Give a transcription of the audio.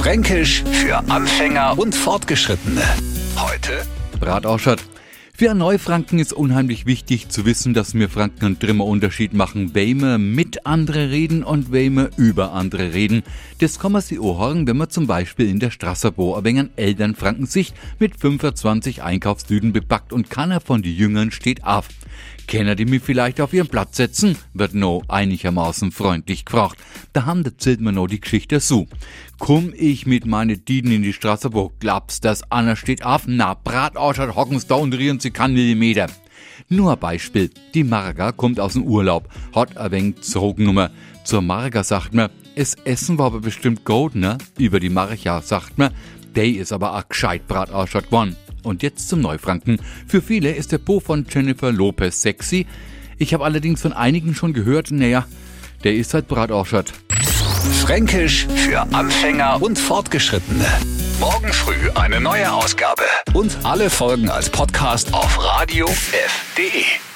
Fränkisch für Anfänger und Fortgeschrittene. Heute Bratausschert. Für einen Neufranken ist unheimlich wichtig zu wissen, dass wir Franken einen Trimmer Unterschied machen, wem mit andere reden und wem über andere reden. Das kann man sich auch hören, wenn man zum Beispiel in der Strasserbo ein wenig Elternfranken sich mit 25 Einkaufstüten bepackt und keiner von den Jüngern steht auf. Kenner die mich vielleicht auf ihren Platz setzen? Wird no einigermaßen freundlich gefragt. Da haben erzählt mir no die Geschichte so. Komm ich mit meine Dieden in die Straße, wo glaubst, dass Anna steht auf? Na, Bratauscher hocken's da und rieren sie kann Millimeter. Nur ein Beispiel. Die Marga kommt aus dem Urlaub, hat ein wenig Zurücknummer. Zur Marga sagt man, es Essen war aber bestimmt gut, ne? Über die Marga sagt man, der ist aber auch gescheit Bratauscher geworden. Und jetzt zum Neufranken. Für viele ist der Po von Jennifer Lopez sexy. Ich habe allerdings von einigen schon gehört, naja, der ist halt Bratausschert. Fränkisch für Anfänger und Fortgeschrittene. Morgen früh eine neue Ausgabe. Und alle Folgen als Podcast auf radiof.de.